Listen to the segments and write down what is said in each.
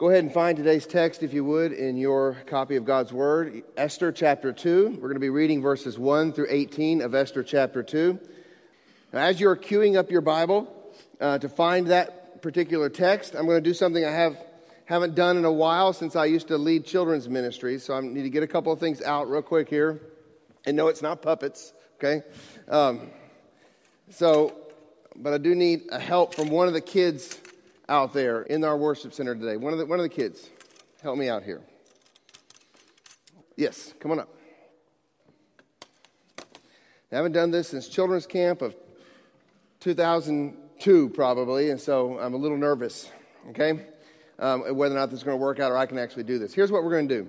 Go ahead and find today's text, if you would, in your copy of God's Word. Esther chapter 2. We're going to be reading verses 1 through 18 of Esther chapter 2. Now, as you're queuing up your Bible uh, to find that particular text, I'm going to do something I have, haven't done in a while since I used to lead children's ministry. So I need to get a couple of things out real quick here. And no, it's not puppets, okay? Um, so, but I do need a help from one of the kids out there in our worship center today. One of the, one of the kids, help me out here. Yes, come on up. I haven't done this since children's camp of 2002, probably, and so I'm a little nervous, okay, um, whether or not this is going to work out or I can actually do this. Here's what we're going to do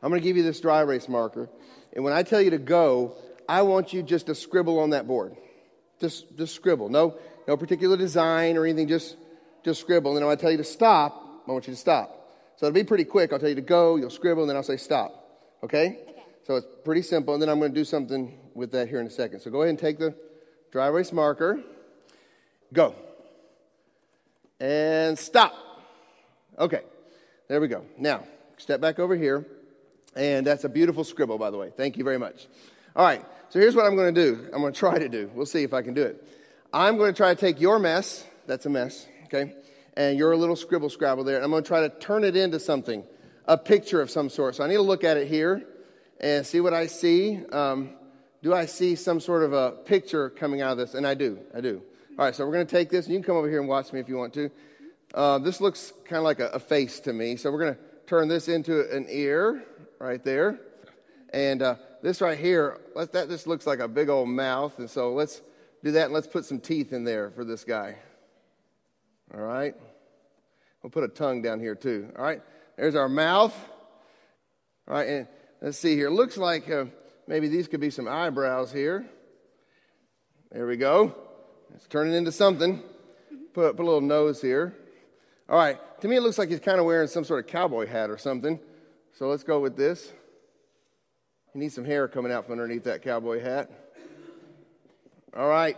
I'm going to give you this dry erase marker, and when I tell you to go, I want you just to scribble on that board. Just, just scribble. No, no particular design or anything, just just scribble. And then when I tell you to stop, I want you to stop. So it'll be pretty quick. I'll tell you to go, you'll scribble, and then I'll say stop. Okay? okay. So it's pretty simple. And then I'm going to do something with that here in a second. So go ahead and take the dry erase marker. Go. And stop. Okay. There we go. Now, step back over here. And that's a beautiful scribble, by the way. Thank you very much. All right. So here's what I'm going to do. I'm going to try to do. We'll see if I can do it. I'm going to try to take your mess. That's a mess okay? And you're a little scribble scrabble there. And I'm going to try to turn it into something, a picture of some sort. So I need to look at it here and see what I see. Um, do I see some sort of a picture coming out of this? And I do. I do. All right, so we're going to take this, and you can come over here and watch me if you want to. Uh, this looks kind of like a, a, face to me. So we're going to turn this into an ear right there. And uh, this right here, that just looks like a big old mouth. And so let's do that, and let's put some teeth in there for this guy. All right? We'll put a tongue down here too. All right? There's our mouth. All right? And let's see here. Looks like uh, maybe these could be some eyebrows here. There we go. Let's turn it into something. Put, put a little nose here. All right. To me, it looks like he's kind of wearing some sort of cowboy hat or something. So let's go with this. He needs some hair coming out from underneath that cowboy hat. All right.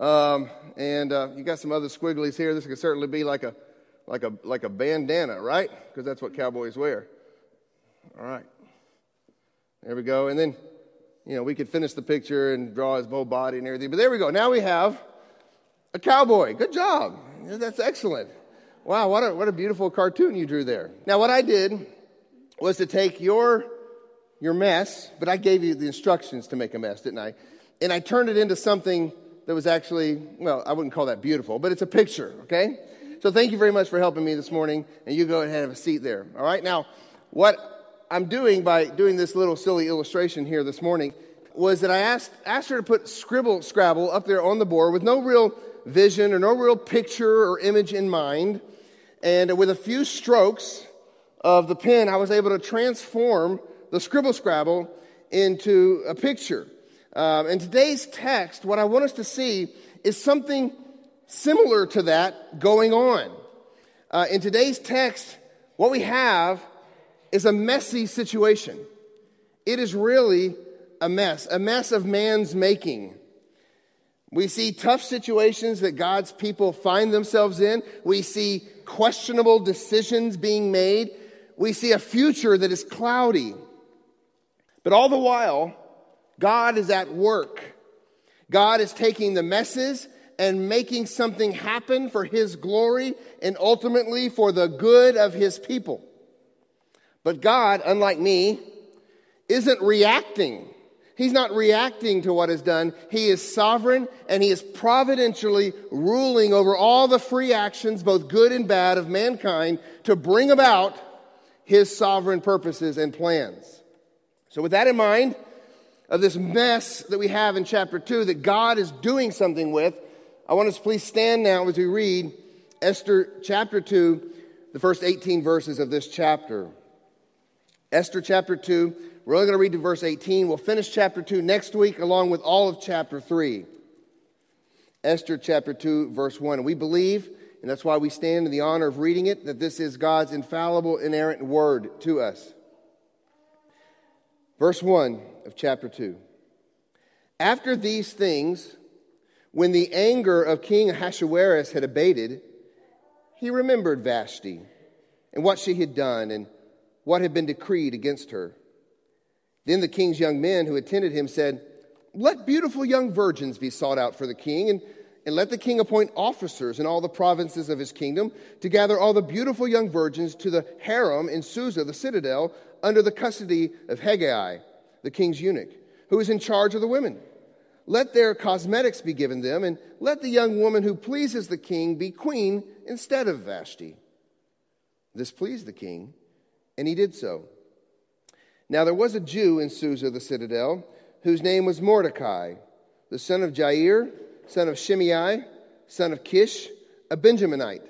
Um, and uh, you got some other squigglies here. This could certainly be like a, like a, like a bandana, right? Because that's what cowboys wear. All right. There we go. And then, you know, we could finish the picture and draw his whole body and everything. But there we go. Now we have a cowboy. Good job. That's excellent. Wow, what a, what a beautiful cartoon you drew there. Now, what I did was to take your, your mess, but I gave you the instructions to make a mess, didn't I? And I turned it into something that was actually, well, I wouldn't call that beautiful, but it's a picture, okay? So thank you very much for helping me this morning, and you go ahead and have a seat there, all right? Now, what I'm doing by doing this little silly illustration here this morning was that I asked, asked her to put scribble scrabble up there on the board with no real vision or no real picture or image in mind. And with a few strokes of the pen, I was able to transform the scribble scrabble into a picture. Um, in today's text, what I want us to see is something similar to that going on. Uh, in today's text, what we have is a messy situation. It is really a mess, a mess of man's making. We see tough situations that God's people find themselves in. We see questionable decisions being made. We see a future that is cloudy. But all the while, God is at work. God is taking the messes and making something happen for His glory and ultimately for the good of His people. But God, unlike me, isn't reacting. He's not reacting to what is done. He is sovereign and he is providentially ruling over all the free actions, both good and bad, of mankind to bring about his sovereign purposes and plans. So, with that in mind, of this mess that we have in chapter 2 that God is doing something with, I want us to please stand now as we read Esther chapter 2, the first 18 verses of this chapter. Esther chapter 2, we're only going to read to verse 18. We'll finish chapter 2 next week along with all of chapter 3. Esther chapter 2, verse 1. We believe, and that's why we stand in the honor of reading it, that this is God's infallible, inerrant word to us. Verse 1 of chapter 2. After these things, when the anger of King Ahasuerus had abated, he remembered Vashti, and what she had done and what had been decreed against her. Then the king's young men who attended him said, Let beautiful young virgins be sought out for the king, and, and let the king appoint officers in all the provinces of his kingdom to gather all the beautiful young virgins to the harem in Susa, the citadel, under the custody of Hegai, the king's eunuch, who is in charge of the women. Let their cosmetics be given them, and let the young woman who pleases the king be queen instead of Vashti. This pleased the king, and he did so. Now there was a Jew in Susa, the citadel, whose name was Mordecai, the son of Jair, son of Shimei, son of Kish, a Benjaminite,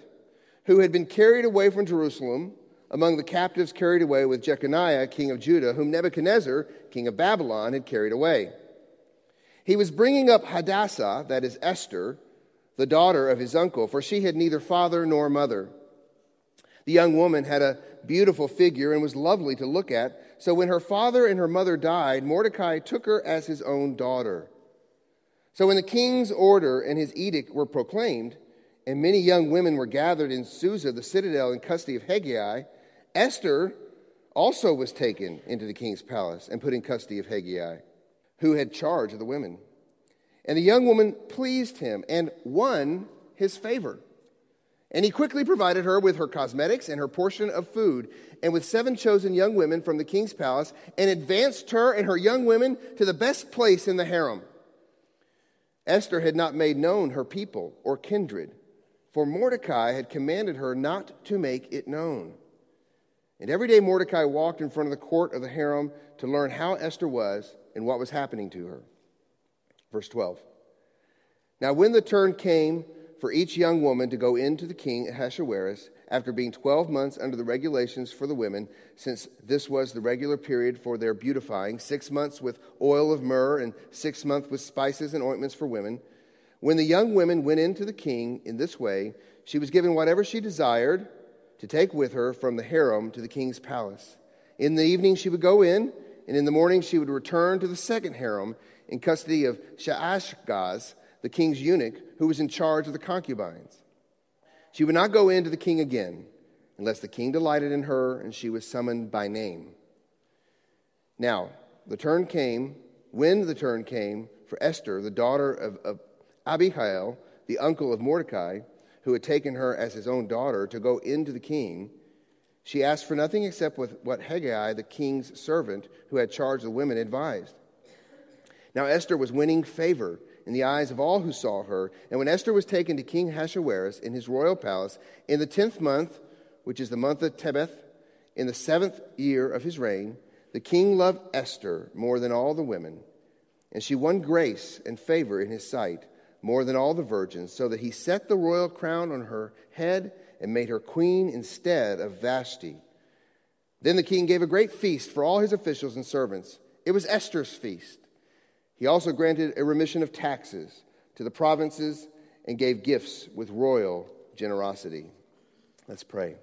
who had been carried away from Jerusalem among the captives carried away with Jeconiah, king of Judah, whom Nebuchadnezzar, king of Babylon, had carried away. He was bringing up Hadassah, that is Esther, the daughter of his uncle, for she had neither father nor mother. The young woman had a beautiful figure and was lovely to look at. So when her father and her mother died, Mordecai took her as his own daughter. So when the king's order and his edict were proclaimed, and many young women were gathered in Susa, the citadel, in custody of Hegai, Esther also was taken into the king's palace and put in custody of Hegai, who had charge of the women. And the young woman pleased him and won his favor. And he quickly provided her with her cosmetics and her portion of food, and with seven chosen young women from the king's palace, and advanced her and her young women to the best place in the harem. Esther had not made known her people or kindred, for Mordecai had commanded her not to make it known. And every day Mordecai walked in front of the court of the harem to learn how Esther was and what was happening to her. Verse 12. Now, when the turn came, for each young woman to go in to the king Ahasuerus after being 12 months under the regulations for the women, since this was the regular period for their beautifying, six months with oil of myrrh and six months with spices and ointments for women. When the young women went in to the king in this way, she was given whatever she desired to take with her from the harem to the king's palace. In the evening she would go in, and in the morning she would return to the second harem in custody of Shaashgaz the king's eunuch, who was in charge of the concubines. She would not go in to the king again unless the king delighted in her and she was summoned by name. Now, the turn came, when the turn came for Esther, the daughter of, of Abihail, the uncle of Mordecai, who had taken her as his own daughter, to go into the king. She asked for nothing except what Hegai, the king's servant, who had charge of the women, advised. Now Esther was winning favor in the eyes of all who saw her. And when Esther was taken to King Ahasuerus in his royal palace in the tenth month, which is the month of Tebeth, in the seventh year of his reign, the king loved Esther more than all the women, and she won grace and favor in his sight more than all the virgins, so that he set the royal crown on her head and made her queen instead of Vashti. Then the king gave a great feast for all his officials and servants. It was Esther's feast. He also granted a remission of taxes to the provinces and gave gifts with royal generosity. Let's pray.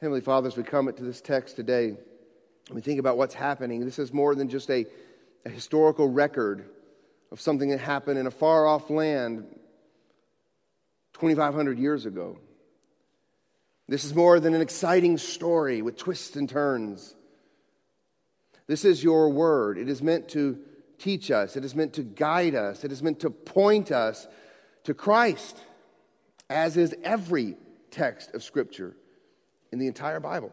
Heavenly Father, as we come to this text today, we think about what's happening. This is more than just a, a historical record of something that happened in a far off land 2,500 years ago. This is more than an exciting story with twists and turns. This is your word. It is meant to teach us, it is meant to guide us, it is meant to point us to Christ, as is every text of Scripture in the entire Bible.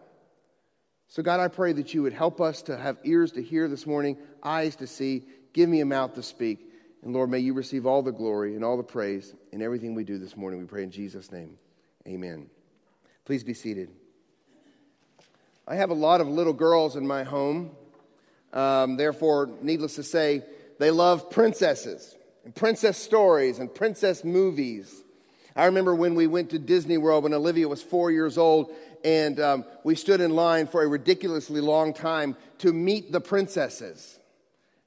So, God, I pray that you would help us to have ears to hear this morning, eyes to see, give me a mouth to speak. And Lord, may you receive all the glory and all the praise in everything we do this morning. We pray in Jesus' name. Amen. Please be seated. I have a lot of little girls in my home. Um, therefore, needless to say, they love princesses and princess stories and princess movies. I remember when we went to Disney World when Olivia was four years old, and um, we stood in line for a ridiculously long time to meet the princesses.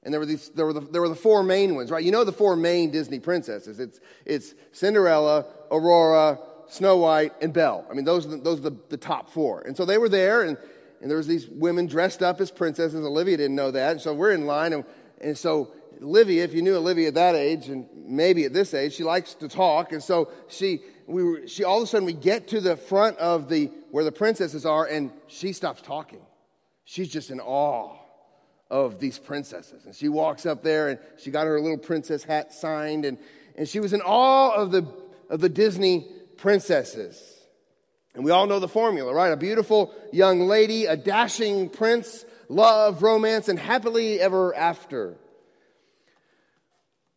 And there were, these, there, were the, there were the four main ones, right? You know the four main Disney princesses. It's, it's Cinderella, Aurora, Snow White, and Belle. I mean, those are, the, those are the, the top four. And so they were there, and and there was these women dressed up as princesses. Olivia didn't know that, and so we're in line, and, and so Olivia, if you knew Olivia at that age, and maybe at this age, she likes to talk, and so she we were, she all of a sudden we get to the front of the where the princesses are, and she stops talking. She's just in awe of these princesses. And she walks up there and she got her little princess hat signed, and, and she was in awe of the, of the Disney princesses. And we all know the formula, right? A beautiful young lady, a dashing prince, love, romance, and happily ever after.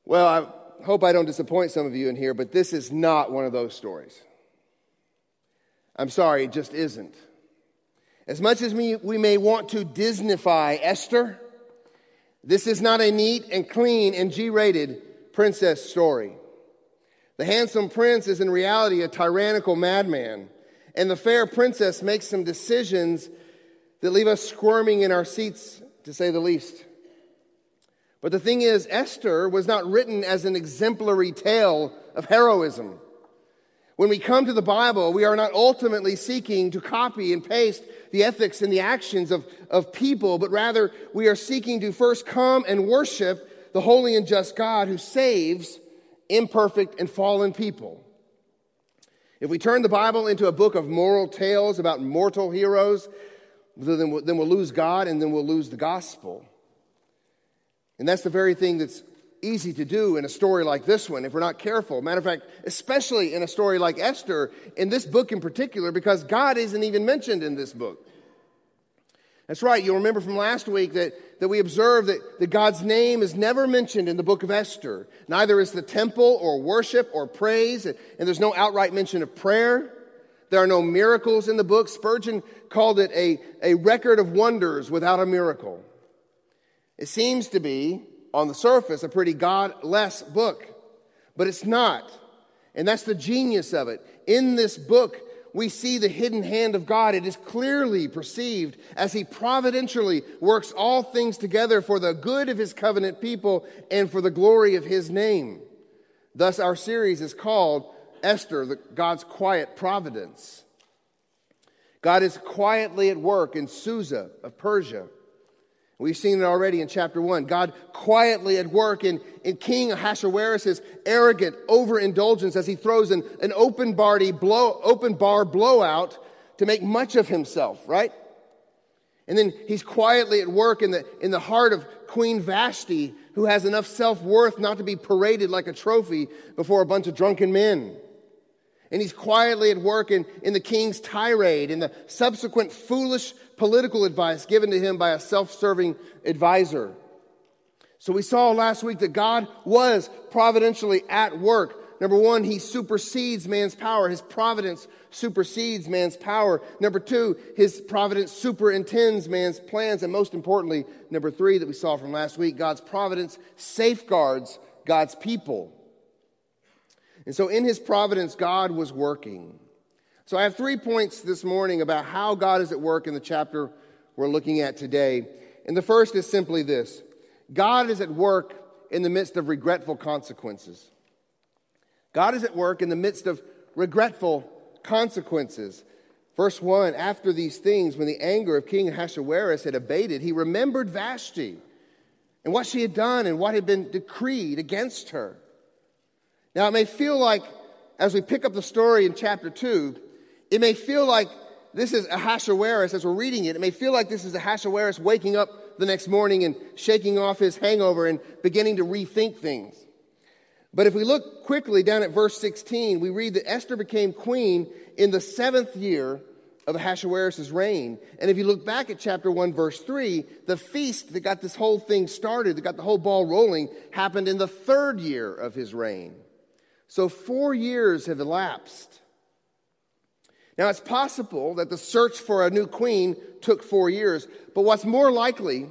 Well, I hope I don't disappoint some of you in here, but this is not one of those stories. I'm sorry, it just isn't. As much as we, we may want to Disneyfy Esther, this is not a neat and clean and G rated princess story. The handsome prince is in reality a tyrannical madman, and the fair princess makes some decisions that leave us squirming in our seats, to say the least. But the thing is, Esther was not written as an exemplary tale of heroism. When we come to the Bible, we are not ultimately seeking to copy and paste the ethics and the actions of, of people, but rather we are seeking to first come and worship the holy and just God who saves imperfect and fallen people. If we turn the Bible into a book of moral tales about mortal heroes, then we'll, then we'll lose God and then we'll lose the gospel. And that's the very thing that's easy to do in a story like this one if we're not careful. Matter of fact, especially in a story like Esther, in this book in particular, because God isn't even mentioned in this book. That's right. You'll remember from last week that, that we observed that, that God's name is never mentioned in the book of Esther. Neither is the temple or worship or praise, and there's no outright mention of prayer. There are no miracles in the book. Spurgeon called it a, a record of wonders without a miracle. It seems to be on the surface, a pretty godless book, but it's not. And that's the genius of it. In this book, we see the hidden hand of God. It is clearly perceived as He providentially works all things together for the good of His covenant people and for the glory of His name. Thus, our series is called Esther, the, God's quiet providence. God is quietly at work in Susa of Persia We've seen it already in chapter 1. God quietly at work in, in King Ahasuerus' arrogant overindulgence as he throws an, an open, bardy blow, open bar blowout to make much of himself, right? And then he's quietly at work in the, in the heart of Queen Vashti, who has enough self worth not to be paraded like a trophy before a bunch of drunken men. And he's quietly at work in, in the king's tirade, in the subsequent foolish political advice given to him by a self serving advisor. So we saw last week that God was providentially at work. Number one, he supersedes man's power. His providence supersedes man's power. Number two, his providence superintends man's plans. And most importantly, number three that we saw from last week, God's providence safeguards God's people. And so in his providence, God was working. So I have three points this morning about how God is at work in the chapter we're looking at today. And the first is simply this God is at work in the midst of regretful consequences. God is at work in the midst of regretful consequences. Verse 1 After these things, when the anger of King Ahasuerus had abated, he remembered Vashti and what she had done and what had been decreed against her. Now, it may feel like, as we pick up the story in chapter 2, it may feel like this is Ahasuerus, as we're reading it, it may feel like this is Ahasuerus waking up the next morning and shaking off his hangover and beginning to rethink things. But if we look quickly down at verse 16, we read that Esther became queen in the seventh year of Ahasuerus' reign. And if you look back at chapter 1, verse 3, the feast that got this whole thing started, that got the whole ball rolling, happened in the third year of his reign. So four years have elapsed now, it's possible that the search for a new queen took four years, but what's more likely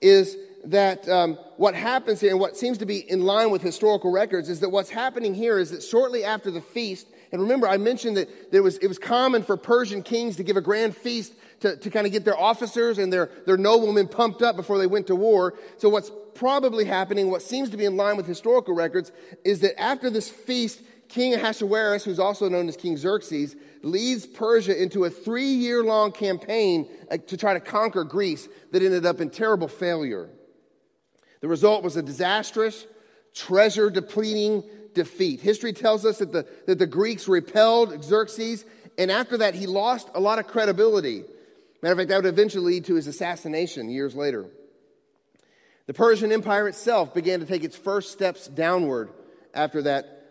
is that um, what happens here, and what seems to be in line with historical records, is that what's happening here is that shortly after the feast, and remember, I mentioned that there was, it was common for Persian kings to give a grand feast to, to kind of get their officers and their, their noblemen pumped up before they went to war. So, what's probably happening, what seems to be in line with historical records, is that after this feast, King Ahasuerus, who's also known as King Xerxes, leads Persia into a three year long campaign uh, to try to conquer Greece that ended up in terrible failure. The result was a disastrous, treasure depleting defeat. History tells us that the, that the Greeks repelled Xerxes, and after that, he lost a lot of credibility. Matter of fact, that would eventually lead to his assassination years later. The Persian Empire itself began to take its first steps downward after that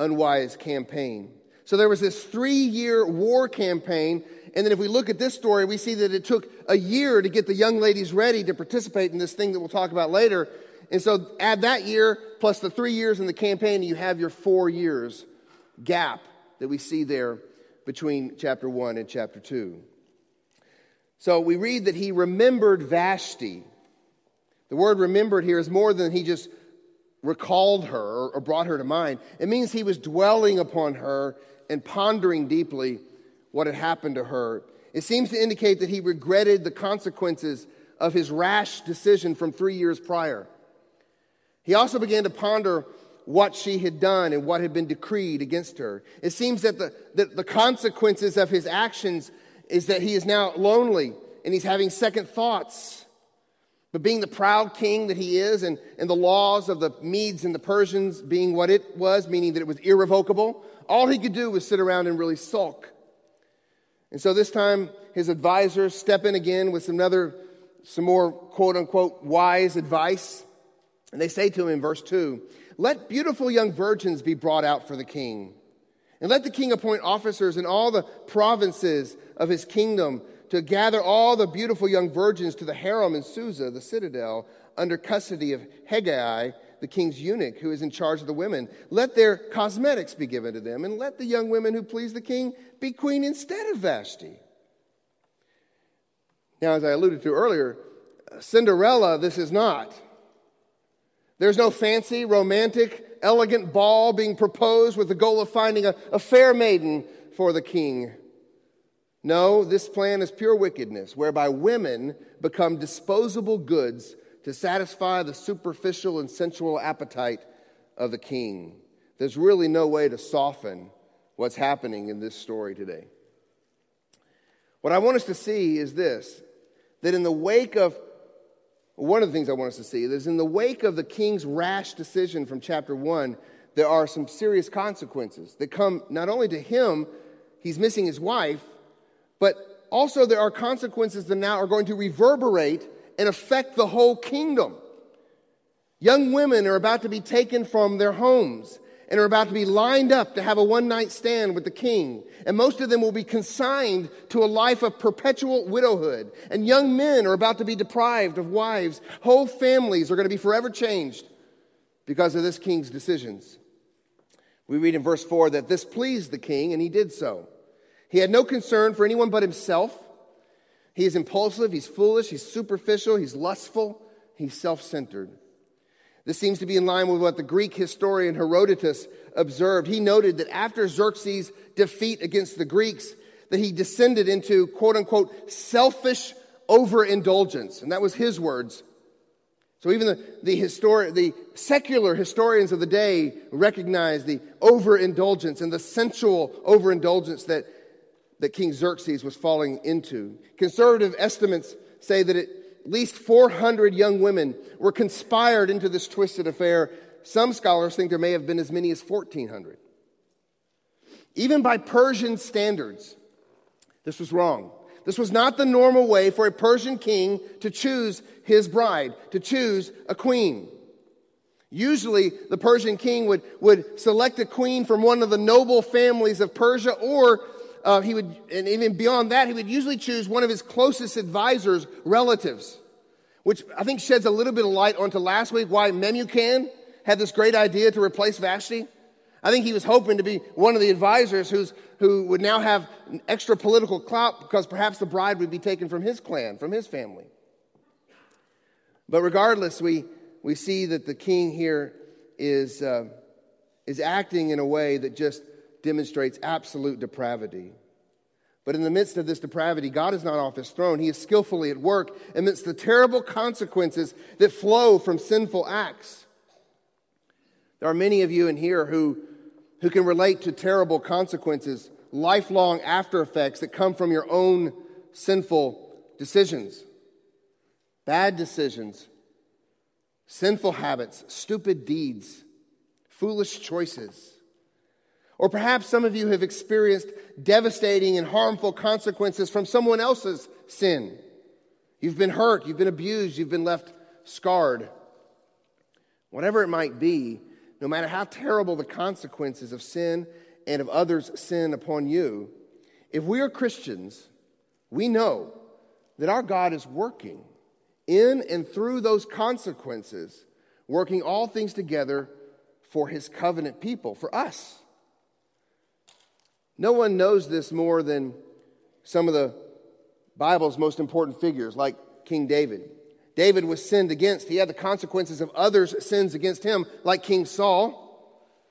unwise campaign. So there was this three year war campaign. And then if we look at this story, we see that it took a year to get the young ladies ready to participate in this thing that we'll talk about later. And so add that year plus the three years in the campaign, and you have your four years gap that we see there between chapter 1 and chapter 2. So we read that he remembered Vashti. The word remembered here is more than he just recalled her or brought her to mind. It means he was dwelling upon her and pondering deeply what had happened to her. It seems to indicate that he regretted the consequences of his rash decision from three years prior. He also began to ponder what she had done and what had been decreed against her. It seems that the, that the consequences of his actions is that he is now lonely and he's having second thoughts. But being the proud king that he is, and, and the laws of the Medes and the Persians being what it was, meaning that it was irrevocable, all he could do was sit around and really sulk. And so this time, his advisors step in again with some other, some more quote unquote wise advice. And they say to him in verse 2 Let beautiful young virgins be brought out for the king. And let the king appoint officers in all the provinces of his kingdom to gather all the beautiful young virgins to the harem in Susa, the citadel, under custody of Hegai, the king's eunuch, who is in charge of the women. Let their cosmetics be given to them, and let the young women who please the king be queen instead of Vashti. Now, as I alluded to earlier, Cinderella, this is not. There's no fancy, romantic, elegant ball being proposed with the goal of finding a, a fair maiden for the king. No, this plan is pure wickedness, whereby women become disposable goods to satisfy the superficial and sensual appetite of the king. There's really no way to soften what's happening in this story today. What I want us to see is this that in the wake of one of the things I want us to see is in the wake of the king's rash decision from chapter 1, there are some serious consequences that come not only to him, he's missing his wife, but also, there are consequences that now are going to reverberate and affect the whole kingdom. Young women are about to be taken from their homes and are about to be lined up to have a one night stand with the king. And most of them will be consigned to a life of perpetual widowhood. And young men are about to be deprived of wives. Whole families are going to be forever changed because of this king's decisions. We read in verse 4 that this pleased the king, and he did so. He had no concern for anyone but himself. He is impulsive, he's foolish, he's superficial, he's lustful, he's self centered. This seems to be in line with what the Greek historian Herodotus observed. He noted that after Xerxes' defeat against the Greeks, that he descended into quote unquote selfish overindulgence. And that was his words. So even the, the, histori- the secular historians of the day recognize the overindulgence and the sensual overindulgence that that King Xerxes was falling into. Conservative estimates say that at least 400 young women were conspired into this twisted affair. Some scholars think there may have been as many as 1,400. Even by Persian standards, this was wrong. This was not the normal way for a Persian king to choose his bride, to choose a queen. Usually, the Persian king would, would select a queen from one of the noble families of Persia or uh, he would, and even beyond that, he would usually choose one of his closest advisors' relatives, which I think sheds a little bit of light onto last week why Memucan had this great idea to replace Vashti. I think he was hoping to be one of the advisors who's, who would now have extra political clout because perhaps the bride would be taken from his clan, from his family. But regardless, we, we see that the king here is, uh, is acting in a way that just demonstrates absolute depravity. But in the midst of this depravity, God is not off his throne. He is skillfully at work amidst the terrible consequences that flow from sinful acts. There are many of you in here who, who can relate to terrible consequences, lifelong after effects that come from your own sinful decisions, bad decisions, sinful habits, stupid deeds foolish choices. Or perhaps some of you have experienced devastating and harmful consequences from someone else's sin. You've been hurt, you've been abused, you've been left scarred. Whatever it might be, no matter how terrible the consequences of sin and of others' sin upon you, if we are Christians, we know that our God is working in and through those consequences, working all things together for his covenant people, for us. No one knows this more than some of the Bible's most important figures, like King David. David was sinned against. He had the consequences of others' sins against him, like King Saul,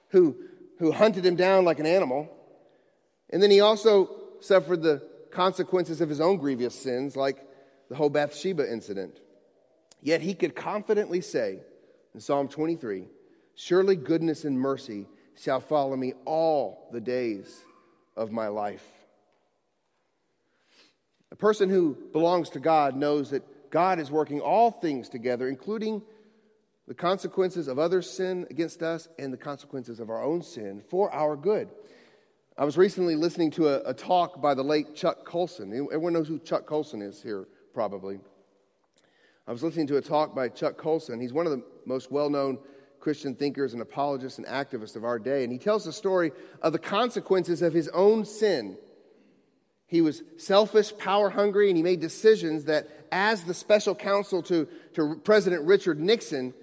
who, who hunted him down like an animal. And then he also suffered the consequences of his own grievous sins, like the whole Bathsheba incident. Yet he could confidently say in Psalm 23 Surely goodness and mercy shall follow me all the days of my life. A person who belongs to God knows that God is working all things together, including the consequences of others' sin against us and the consequences of our own sin for our good. I was recently listening to a, a talk by the late Chuck Colson. Everyone knows who Chuck Colson is here, probably. I was listening to a talk by Chuck Colson. He's one of the most well known Christian thinkers and apologists and activists of our day. And he tells the story of the consequences of his own sin he was selfish, power hungry, and he made decisions that, as the special counsel to, to President Richard Nixon,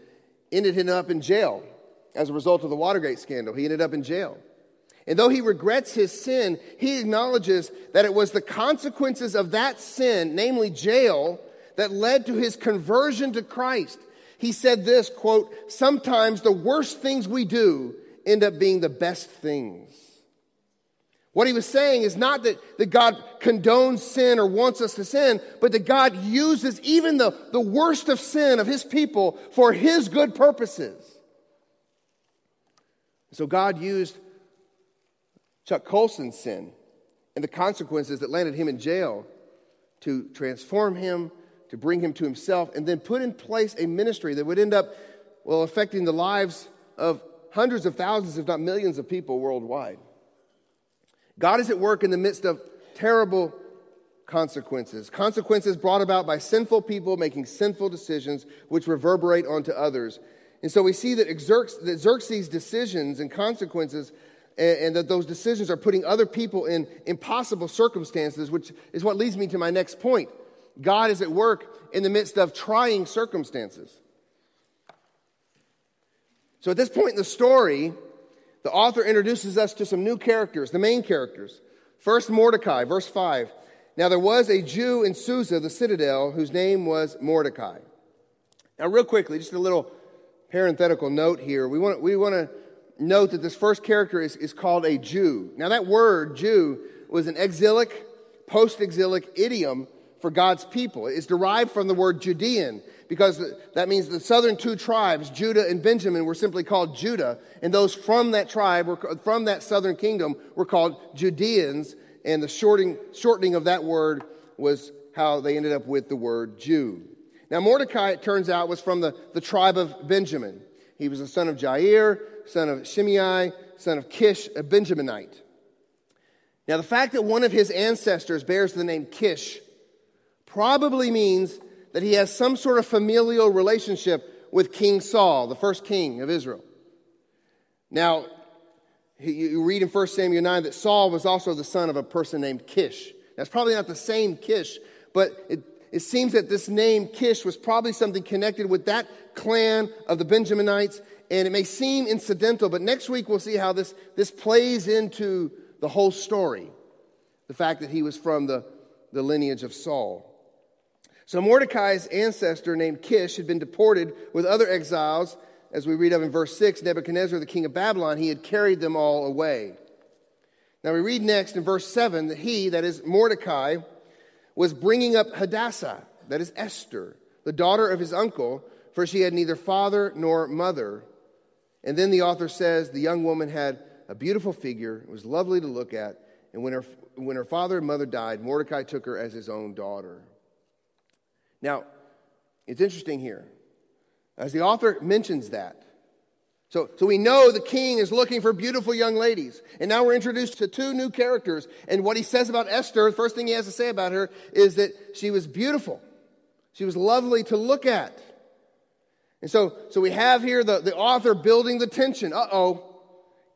ended him up in jail as a result of the Watergate scandal. He ended up in jail. And though he regrets his sin, he acknowledges that it was the consequences of that sin, namely jail, that led to his conversion to Christ. He said this, quote, sometimes the worst things we do end up being the best things. What he was saying is not that, that God condones sin or wants us to sin, but that God uses even the, the worst of sin of his people for his good purposes. So God used Chuck Colson's sin and the consequences that landed him in jail to transform him, to bring him to himself, and then put in place a ministry that would end up, well, affecting the lives of hundreds of thousands, if not millions of people worldwide. God is at work in the midst of terrible consequences, consequences brought about by sinful people making sinful decisions which reverberate onto others. And so we see that, Xerxes' decisions and consequences, and that those decisions are putting other people in impossible circumstances, which is what leads me to my next point. God is at work in the midst of trying circumstances. So at this point in the story, the author introduces us to some new characters, the main characters. First, Mordecai, verse 5. Now, there was a Jew in Susa, the citadel, whose name was Mordecai. Now, real quickly, just a little parenthetical note here. We want, we want to note that this first character is, is called a Jew. Now, that word, Jew, was an exilic, post exilic idiom for God's people. It's derived from the word Judean, because that means the southern two tribes, Judah and Benjamin, were simply called Judah, and those from that tribe, were, from that southern kingdom, were called Judeans, and the shorting, shortening of that word was how they ended up with the word Jew. Now, Mordecai, it turns out, was from the, the tribe of Benjamin. He was the son of Jair, son of Shimei, son of Kish, a Benjaminite. Now, the fact that one of his ancestors bears the name Kish probably means that he has some sort of familial relationship with King Saul, the first king of Israel. Now, you read in 1 Samuel 9 that Saul was also the son of a person named Kish. That's probably not the same Kish, but it, it seems that this name Kish was probably something connected with that clan of the Benjaminites, and it may seem incidental, but next week we'll see how this, this plays into the whole story. The fact that he was from the, the lineage of Saul. So Mordecai's ancestor named Kish had been deported with other exiles. As we read of in verse 6, Nebuchadnezzar, the king of Babylon, he had carried them all away. Now we read next in verse 7 that he, that is Mordecai, was bringing up Hadassah, that is Esther, the daughter of his uncle, for she had neither father nor mother. And then the author says the young woman had a beautiful figure, it was lovely to look at, and when her, when her father and mother died, Mordecai took her as his own daughter. Now, it's interesting here. As the author mentions that, So, so we know the king is looking for beautiful young ladies. And now we're introduced to two new characters. And what he says about Esther, the first thing he has to say about her is that she was beautiful. She was lovely to look at. And so, so we have here the, the author building the tension. Uh oh.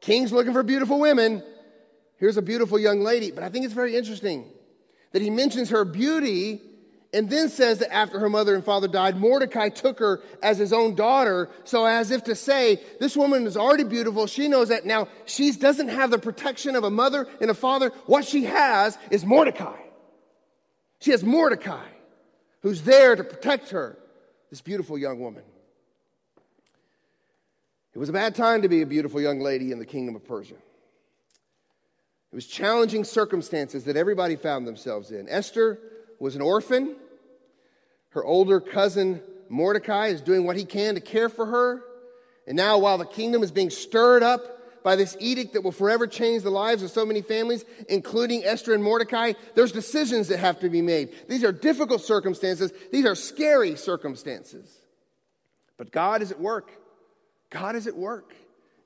King's looking for beautiful women. Here's a beautiful young lady. But I think it's very interesting that he mentions her beauty and then says that after her mother and father died, Mordecai took her as his own daughter. So, as if to say, this woman is already beautiful. She knows that now she doesn't have the protection of a mother and a father. What she has is Mordecai. She has Mordecai, who's there to protect her, this beautiful young woman. It was a bad time to be a beautiful young lady in the kingdom of Persia. It was challenging circumstances that everybody found themselves in. Esther was an orphan. Her older cousin Mordecai is doing what he can to care for her. And now, while the kingdom is being stirred up by this edict that will forever change the lives of so many families, including Esther and Mordecai, there's decisions that have to be made. These are difficult circumstances, these are scary circumstances. But God is at work. God is at work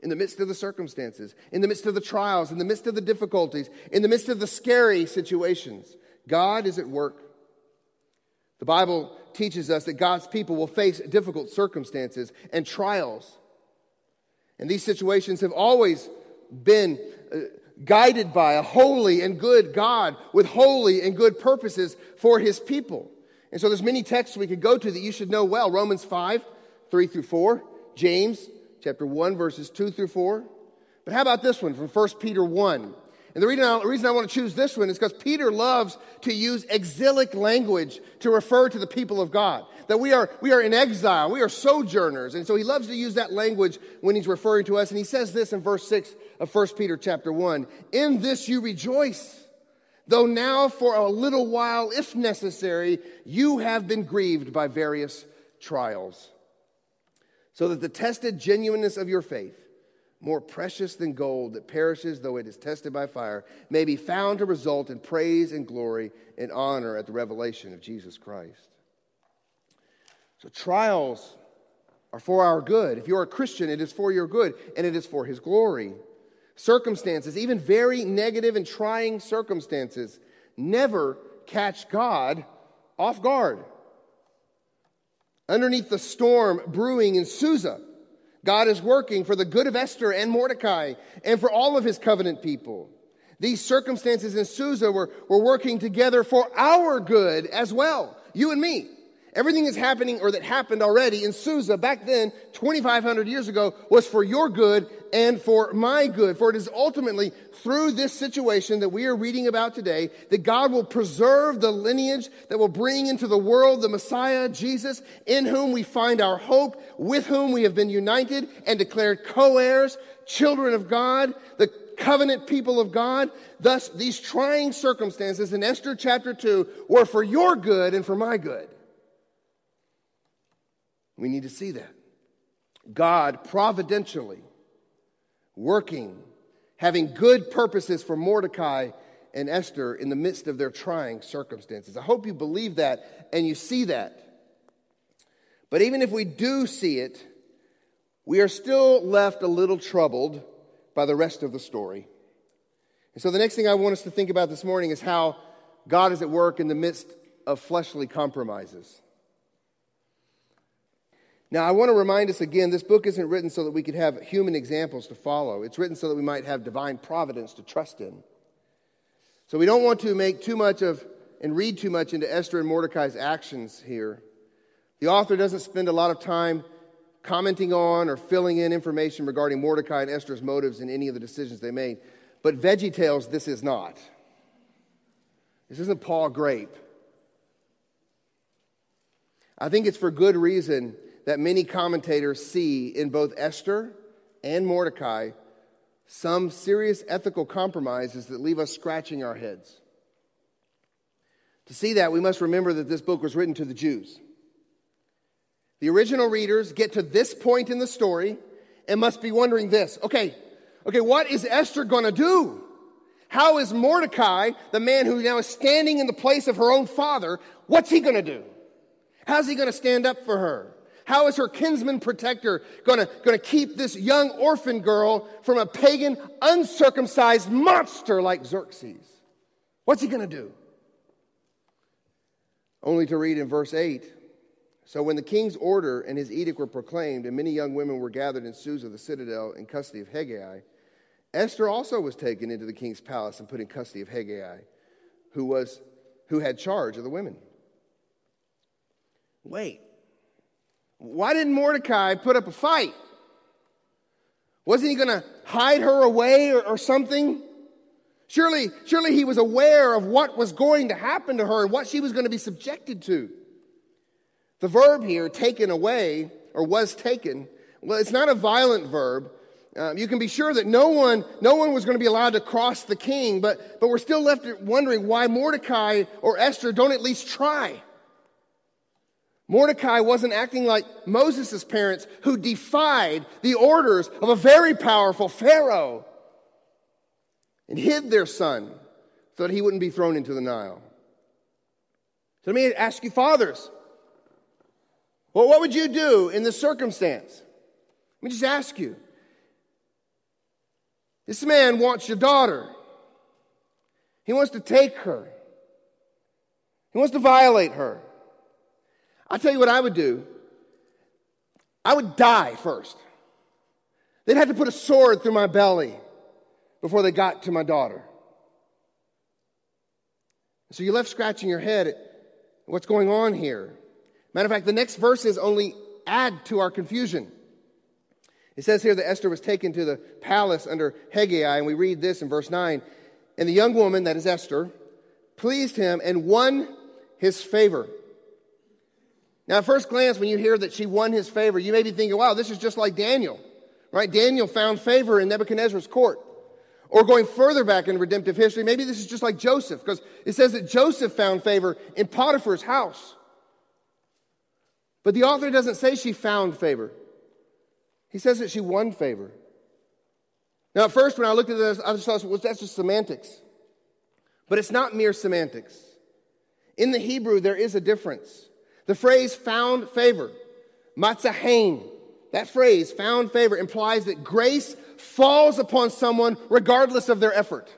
in the midst of the circumstances, in the midst of the trials, in the midst of the difficulties, in the midst of the scary situations. God is at work. The Bible teaches us that God's people will face difficult circumstances and trials. And these situations have always been uh, guided by a holy and good God with holy and good purposes for his people. And so there's many texts we could go to that you should know well. Romans 5, 3 through 4, James chapter 1, verses 2 through 4. But how about this one from 1 Peter 1? And the reason I, reason I want to choose this one is because Peter loves to use exilic language to refer to the people of God. That we are, we are in exile, we are sojourners. And so he loves to use that language when he's referring to us. And he says this in verse 6 of 1 Peter chapter 1 In this you rejoice, though now for a little while, if necessary, you have been grieved by various trials. So that the tested genuineness of your faith, more precious than gold that perishes though it is tested by fire, may be found to result in praise and glory and honor at the revelation of Jesus Christ. So, trials are for our good. If you're a Christian, it is for your good and it is for His glory. Circumstances, even very negative and trying circumstances, never catch God off guard. Underneath the storm brewing in Susa, God is working for the good of Esther and Mordecai and for all of his covenant people. These circumstances in Susa were, were working together for our good as well, you and me. Everything that's happening or that happened already in Susa back then, 2,500 years ago, was for your good and for my good. For it is ultimately through this situation that we are reading about today that God will preserve the lineage that will bring into the world the Messiah, Jesus, in whom we find our hope, with whom we have been united and declared co heirs, children of God, the covenant people of God. Thus, these trying circumstances in Esther chapter 2 were for your good and for my good. We need to see that. God providentially working, having good purposes for Mordecai and Esther in the midst of their trying circumstances. I hope you believe that and you see that. But even if we do see it, we are still left a little troubled by the rest of the story. And so the next thing I want us to think about this morning is how God is at work in the midst of fleshly compromises. Now, I want to remind us again this book isn't written so that we could have human examples to follow. It's written so that we might have divine providence to trust in. So we don't want to make too much of and read too much into Esther and Mordecai's actions here. The author doesn't spend a lot of time commenting on or filling in information regarding Mordecai and Esther's motives in any of the decisions they made. But Veggie Tales, this is not. This isn't Pa Grape. I think it's for good reason that many commentators see in both Esther and Mordecai some serious ethical compromises that leave us scratching our heads. To see that, we must remember that this book was written to the Jews. The original readers get to this point in the story and must be wondering this okay, okay, what is Esther going to do? How is Mordecai, the man who now is standing in the place of her own father, what's he going to do? How's he going to stand up for her? How is her kinsman protector going to keep this young orphan girl from a pagan, uncircumcised monster like Xerxes? What's he going to do? Only to read in verse 8 So when the king's order and his edict were proclaimed, and many young women were gathered in Susa, the citadel, in custody of Hegai, Esther also was taken into the king's palace and put in custody of Hegai, who, was, who had charge of the women. Wait, why didn't Mordecai put up a fight? Wasn't he going to hide her away or, or, something? Surely, surely he was aware of what was going to happen to her and what she was going to be subjected to. The verb here, taken away, or was taken, well, it's not a violent verb. Um, you can be sure that no one, no one was going to be allowed to cross the king, but, but we're still left wondering why Mordecai or Esther don't at least try. Mordecai wasn't acting like Moses' parents who defied the orders of a very powerful Pharaoh and hid their son so that he wouldn't be thrown into the Nile. So let me ask you, fathers, well, what would you do in this circumstance? Let me just ask you. This man wants your daughter. He wants to take her. He wants to violate her. I'll tell you what I would do. I would die first. They'd have to put a sword through my belly before they got to my daughter. So you're left scratching your head at what's going on here. Matter of fact, the next verses only add to our confusion. It says here that Esther was taken to the palace under Hegai, and we read this in verse 9. And the young woman, that is Esther, pleased him and won his favor. Now, at first glance, when you hear that she won his favor, you may be thinking, wow, this is just like Daniel, right? Daniel found favor in Nebuchadnezzar's court. Or going further back in redemptive history, maybe this is just like Joseph, because it says that Joseph found favor in Potiphar's house. But the author doesn't say she found favor. He says that she won favor. Now, at first, when I looked at this, I just thought, well, that's just semantics. But it's not mere semantics. In the Hebrew, there is a difference. The phrase found favor, matzahain, that phrase, found favor, implies that grace falls upon someone regardless of their effort.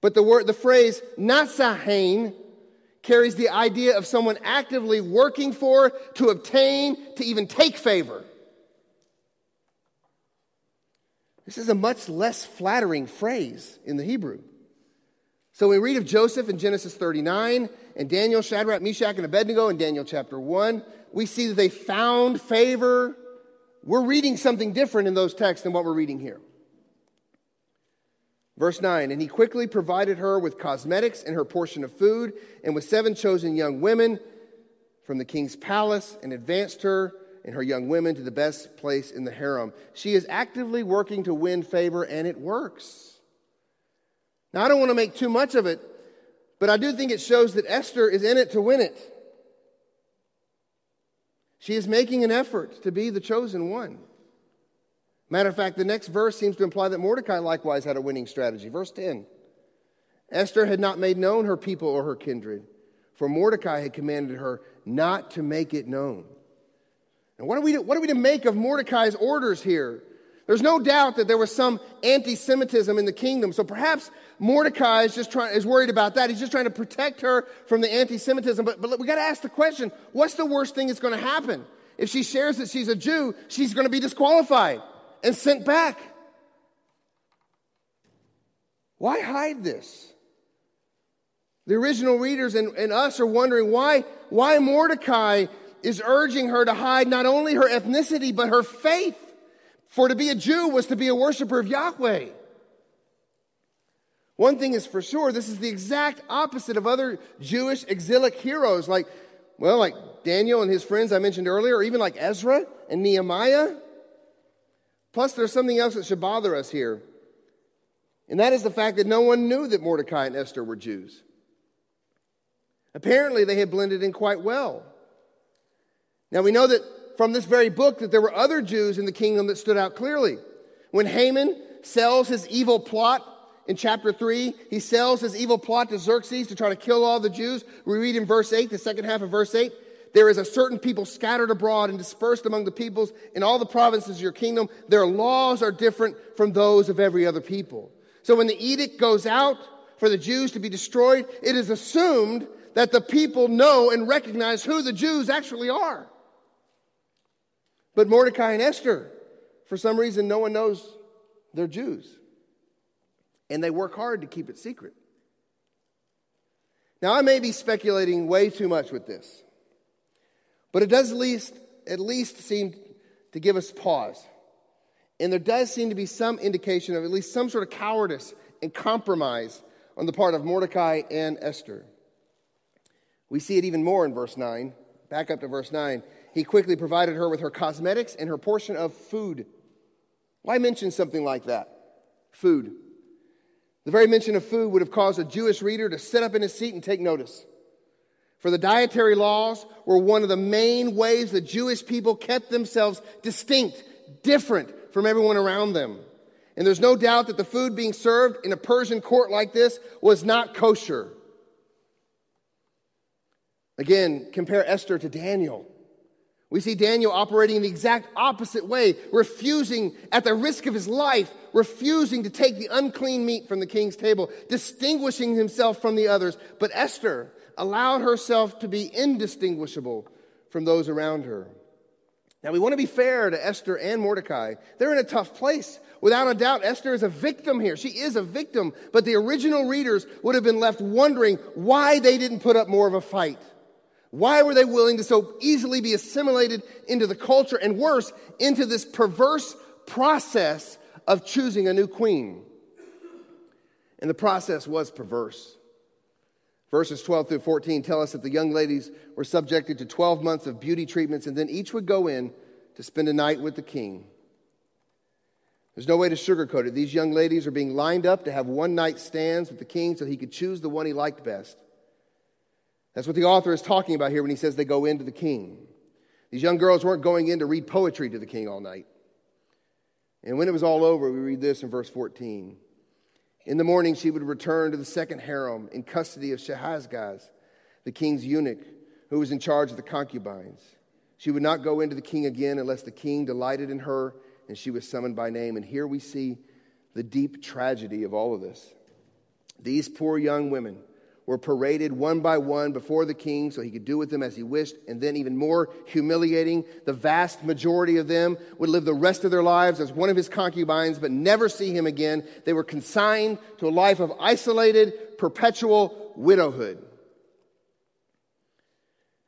But the word, the phrase natsahain carries the idea of someone actively working for, to obtain, to even take favor. This is a much less flattering phrase in the Hebrew. So we read of Joseph in Genesis 39 and Daniel, Shadrach, Meshach, and Abednego in Daniel chapter 1. We see that they found favor. We're reading something different in those texts than what we're reading here. Verse 9, and he quickly provided her with cosmetics and her portion of food, and with seven chosen young women from the king's palace, and advanced her and her young women to the best place in the harem. She is actively working to win favor, and it works. Now, I don't want to make too much of it, but I do think it shows that Esther is in it to win it. She is making an effort to be the chosen one. Matter of fact, the next verse seems to imply that Mordecai likewise had a winning strategy. Verse 10 Esther had not made known her people or her kindred, for Mordecai had commanded her not to make it known. And what are we to, what are we to make of Mordecai's orders here? There's no doubt that there was some anti Semitism in the kingdom. So perhaps Mordecai is just trying, is worried about that. He's just trying to protect her from the anti Semitism. But, but we got to ask the question what's the worst thing that's going to happen? If she shares that she's a Jew, she's going to be disqualified and sent back. Why hide this? The original readers and, and us are wondering why, why Mordecai is urging her to hide not only her ethnicity, but her faith. For to be a Jew was to be a worshiper of Yahweh. One thing is for sure, this is the exact opposite of other Jewish exilic heroes like, well, like Daniel and his friends I mentioned earlier, or even like Ezra and Nehemiah. Plus, there's something else that should bother us here, and that is the fact that no one knew that Mordecai and Esther were Jews. Apparently, they had blended in quite well. Now, we know that from this very book that there were other Jews in the kingdom that stood out clearly. When Haman sells his evil plot in chapter 3, he sells his evil plot to Xerxes to try to kill all the Jews. We read in verse 8, the second half of verse 8, There is a certain people scattered abroad and dispersed among the peoples in all the provinces of your kingdom. Their laws are different from those of every other people. So when the edict goes out for the Jews to be destroyed, it is assumed that the people know and recognize who the Jews actually are. But Mordecai and Esther, for some reason, no one knows they're Jews. And they work hard to keep it secret. Now, I may be speculating way too much with this, but it does at least, at least seem to give us pause. And there does seem to be some indication of at least some sort of cowardice and compromise on the part of Mordecai and Esther. We see it even more in verse 9. Back up to verse 9. He quickly provided her with her cosmetics and her portion of food. Why mention something like that? Food. The very mention of food would have caused a Jewish reader to sit up in his seat and take notice. For the dietary laws were one of the main ways the Jewish people kept themselves distinct, different from everyone around them. And there's no doubt that the food being served in a Persian court like this was not kosher. Again, compare Esther to Daniel. We see Daniel operating in the exact opposite way, refusing, at the risk of his life, refusing to take the unclean meat from the king's table, distinguishing himself from the others. But Esther allowed herself to be indistinguishable from those around her. Now, we want to be fair to Esther and Mordecai. They're in a tough place. Without a doubt, Esther is a victim here. She is a victim, but the original readers would have been left wondering why they didn't put up more of a fight. Why were they willing to so easily be assimilated into the culture and worse, into this perverse process of choosing a new queen? And the process was perverse. Verses 12 through 14 tell us that the young ladies were subjected to 12 months of beauty treatments, and then each would go in to spend a night with the king. There's no way to sugarcoat it. These young ladies are being lined up to have one night stands with the king so he could choose the one he liked best. That's what the author is talking about here when he says they go into the king. These young girls weren't going in to read poetry to the king all night. And when it was all over, we read this in verse 14. In the morning, she would return to the second harem in custody of Shaashgaz, the king's eunuch, who was in charge of the concubines. She would not go into the king again unless the king delighted in her and she was summoned by name. And here we see the deep tragedy of all of this. These poor young women were paraded one by one before the king so he could do with them as he wished. And then, even more humiliating, the vast majority of them would live the rest of their lives as one of his concubines, but never see him again. They were consigned to a life of isolated, perpetual widowhood.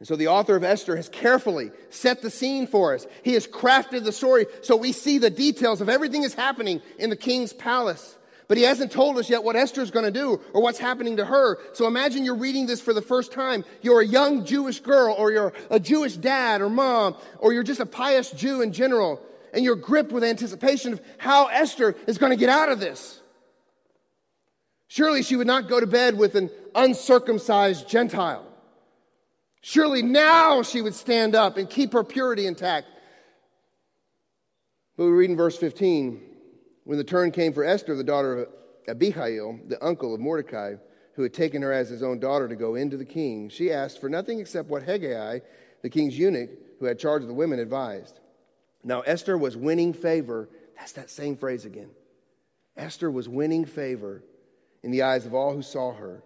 And so the author of Esther has carefully set the scene for us. He has crafted the story so we see the details of everything that's happening in the king's palace. But he hasn't told us yet what Esther's going to do or what's happening to her. So imagine you're reading this for the first time. You're a young Jewish girl or you're a Jewish dad or mom or you're just a pious Jew in general and you're gripped with anticipation of how Esther is going to get out of this. Surely she would not go to bed with an uncircumcised Gentile. Surely now she would stand up and keep her purity intact. But we read in verse 15 when the turn came for Esther, the daughter of Abihail, the uncle of Mordecai, who had taken her as his own daughter to go into the king, she asked for nothing except what Hegai, the king's eunuch, who had charge of the women, advised. Now, Esther was winning favor. That's that same phrase again. Esther was winning favor in the eyes of all who saw her.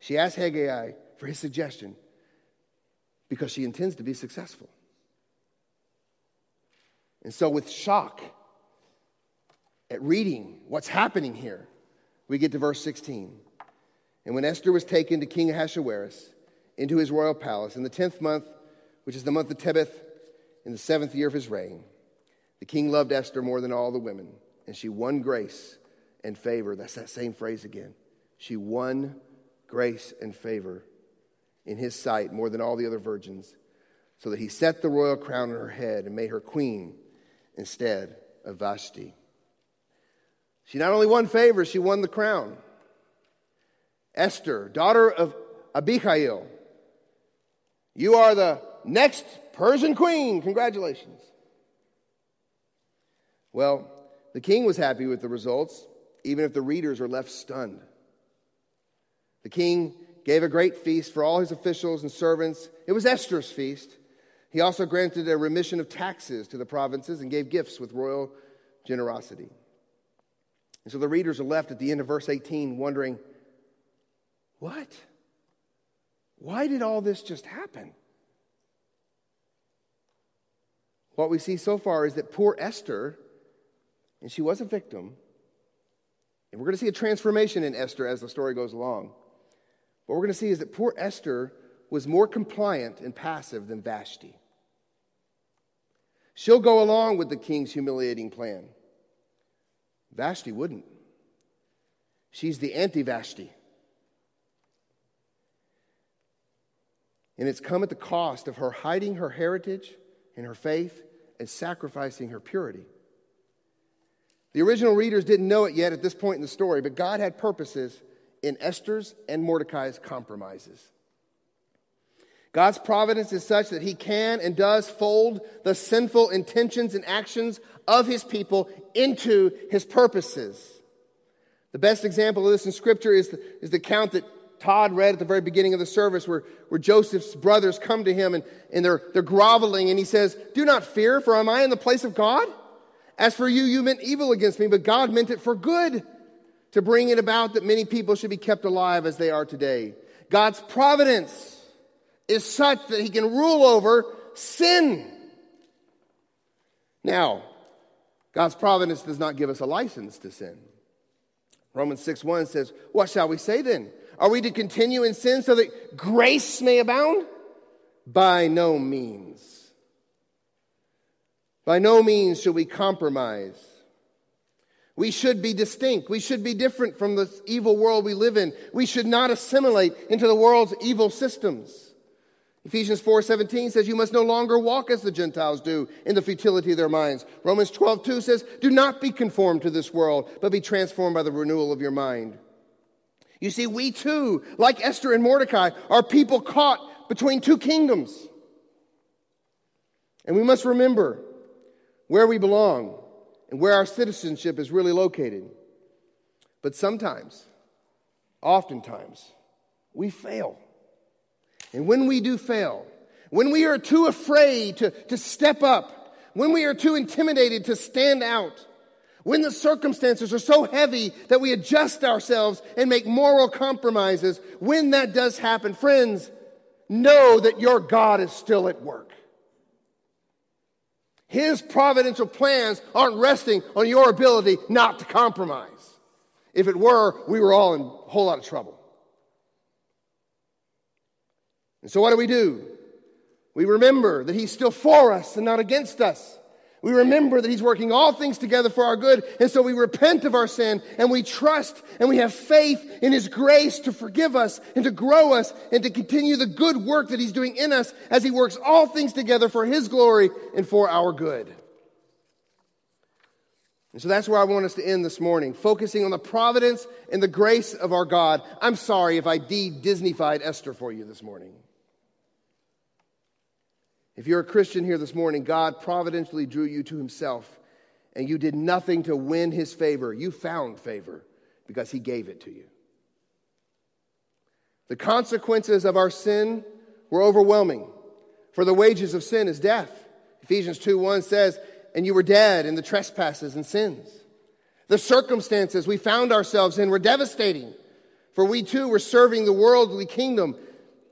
She asked Hegai for his suggestion because she intends to be successful. And so, with shock, at reading what's happening here, we get to verse 16. And when Esther was taken to King Ahasuerus into his royal palace in the 10th month, which is the month of Tebeth, in the seventh year of his reign, the king loved Esther more than all the women, and she won grace and favor. That's that same phrase again. She won grace and favor in his sight more than all the other virgins, so that he set the royal crown on her head and made her queen instead of Vashti. She not only won favor, she won the crown. Esther, daughter of Abihail, you are the next Persian queen. Congratulations. Well, the king was happy with the results, even if the readers are left stunned. The king gave a great feast for all his officials and servants. It was Esther's feast. He also granted a remission of taxes to the provinces and gave gifts with royal generosity. And so the readers are left at the end of verse 18 wondering, what? Why did all this just happen? What we see so far is that poor Esther, and she was a victim, and we're going to see a transformation in Esther as the story goes along. What we're going to see is that poor Esther was more compliant and passive than Vashti. She'll go along with the king's humiliating plan. Vashti wouldn't. She's the anti Vashti. And it's come at the cost of her hiding her heritage and her faith and sacrificing her purity. The original readers didn't know it yet at this point in the story, but God had purposes in Esther's and Mordecai's compromises. God's providence is such that he can and does fold the sinful intentions and actions of his people into his purposes. The best example of this in Scripture is the, is the account that Todd read at the very beginning of the service where, where Joseph's brothers come to him and, and they're, they're groveling and he says, Do not fear, for am I in the place of God? As for you, you meant evil against me, but God meant it for good to bring it about that many people should be kept alive as they are today. God's providence is such that he can rule over sin. Now, God's providence does not give us a license to sin. Romans 6 1 says, What shall we say then? Are we to continue in sin so that grace may abound? By no means. By no means should we compromise. We should be distinct. We should be different from the evil world we live in. We should not assimilate into the world's evil systems. Ephesians 4:17 says you must no longer walk as the Gentiles do in the futility of their minds. Romans 12:2 says do not be conformed to this world, but be transformed by the renewal of your mind. You see, we too, like Esther and Mordecai, are people caught between two kingdoms. And we must remember where we belong and where our citizenship is really located. But sometimes, oftentimes, we fail. And when we do fail, when we are too afraid to, to step up, when we are too intimidated to stand out, when the circumstances are so heavy that we adjust ourselves and make moral compromises, when that does happen, friends, know that your God is still at work. His providential plans aren't resting on your ability not to compromise. If it were, we were all in a whole lot of trouble. And so, what do we do? We remember that He's still for us and not against us. We remember that He's working all things together for our good. And so we repent of our sin and we trust and we have faith in His grace to forgive us and to grow us and to continue the good work that He's doing in us as He works all things together for His glory and for our good. And so that's where I want us to end this morning, focusing on the providence and the grace of our God. I'm sorry if I de Disneyfied Esther for you this morning. If you're a Christian here this morning, God providentially drew you to himself and you did nothing to win his favor. You found favor because he gave it to you. The consequences of our sin were overwhelming. For the wages of sin is death. Ephesians 2 1 says, And you were dead in the trespasses and sins. The circumstances we found ourselves in were devastating. For we too were serving the worldly kingdom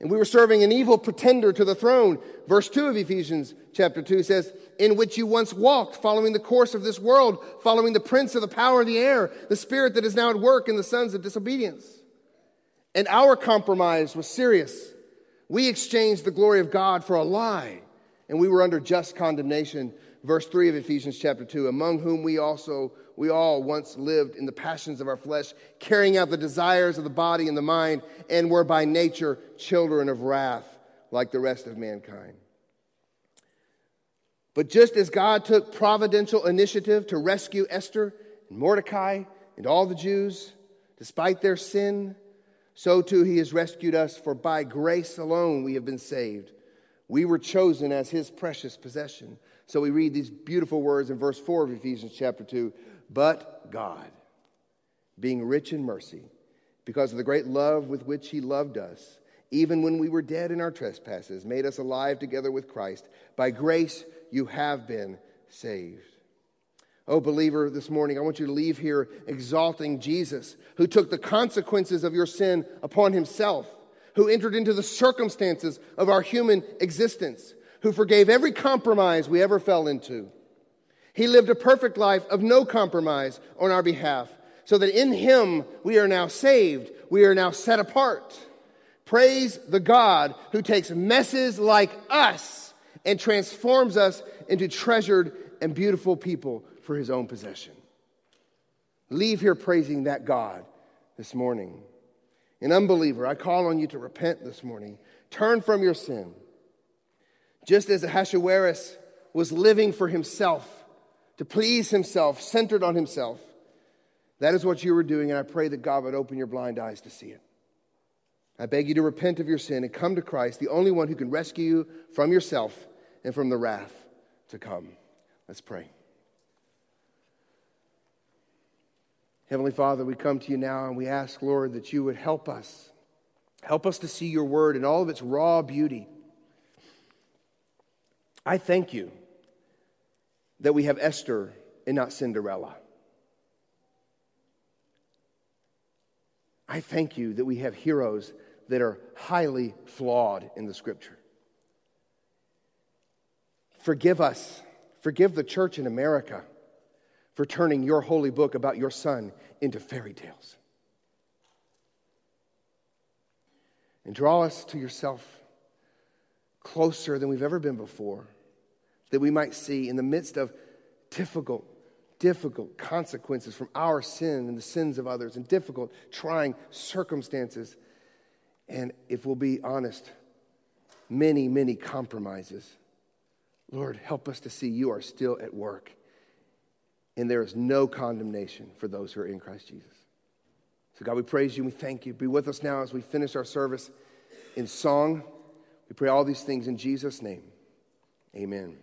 and we were serving an evil pretender to the throne. Verse 2 of Ephesians chapter 2 says, In which you once walked, following the course of this world, following the prince of the power of the air, the spirit that is now at work in the sons of disobedience. And our compromise was serious. We exchanged the glory of God for a lie, and we were under just condemnation. Verse 3 of Ephesians chapter 2, among whom we also we all once lived in the passions of our flesh, carrying out the desires of the body and the mind, and were by nature children of wrath like the rest of mankind. But just as God took providential initiative to rescue Esther and Mordecai and all the Jews, despite their sin, so too he has rescued us, for by grace alone we have been saved. We were chosen as his precious possession. So we read these beautiful words in verse 4 of Ephesians chapter 2 but God, being rich in mercy, because of the great love with which he loved us, even when we were dead in our trespasses, made us alive together with Christ. By grace you have been saved. Oh, believer, this morning, I want you to leave here exalting Jesus, who took the consequences of your sin upon himself, who entered into the circumstances of our human existence, who forgave every compromise we ever fell into. He lived a perfect life of no compromise on our behalf so that in him we are now saved, we are now set apart. Praise the God who takes messes like us and transforms us into treasured and beautiful people for his own possession. Leave here praising that God this morning. An unbeliever, I call on you to repent this morning. Turn from your sin. Just as Ahasuerus was living for himself, to please himself, centered on himself, that is what you were doing, and I pray that God would open your blind eyes to see it. I beg you to repent of your sin and come to Christ, the only one who can rescue you from yourself and from the wrath to come. Let's pray. Heavenly Father, we come to you now and we ask, Lord, that you would help us. Help us to see your word in all of its raw beauty. I thank you that we have Esther and not Cinderella. I thank you that we have heroes that are highly flawed in the scripture. Forgive us, forgive the church in America for turning your holy book about your son into fairy tales. And draw us to yourself closer than we've ever been before, that we might see in the midst of difficult difficult consequences from our sin and the sins of others, and difficult, trying circumstances. And if we'll be honest, many, many compromises. Lord, help us to see you are still at work. And there is no condemnation for those who are in Christ Jesus. So, God, we praise you and we thank you. Be with us now as we finish our service in song. We pray all these things in Jesus' name. Amen.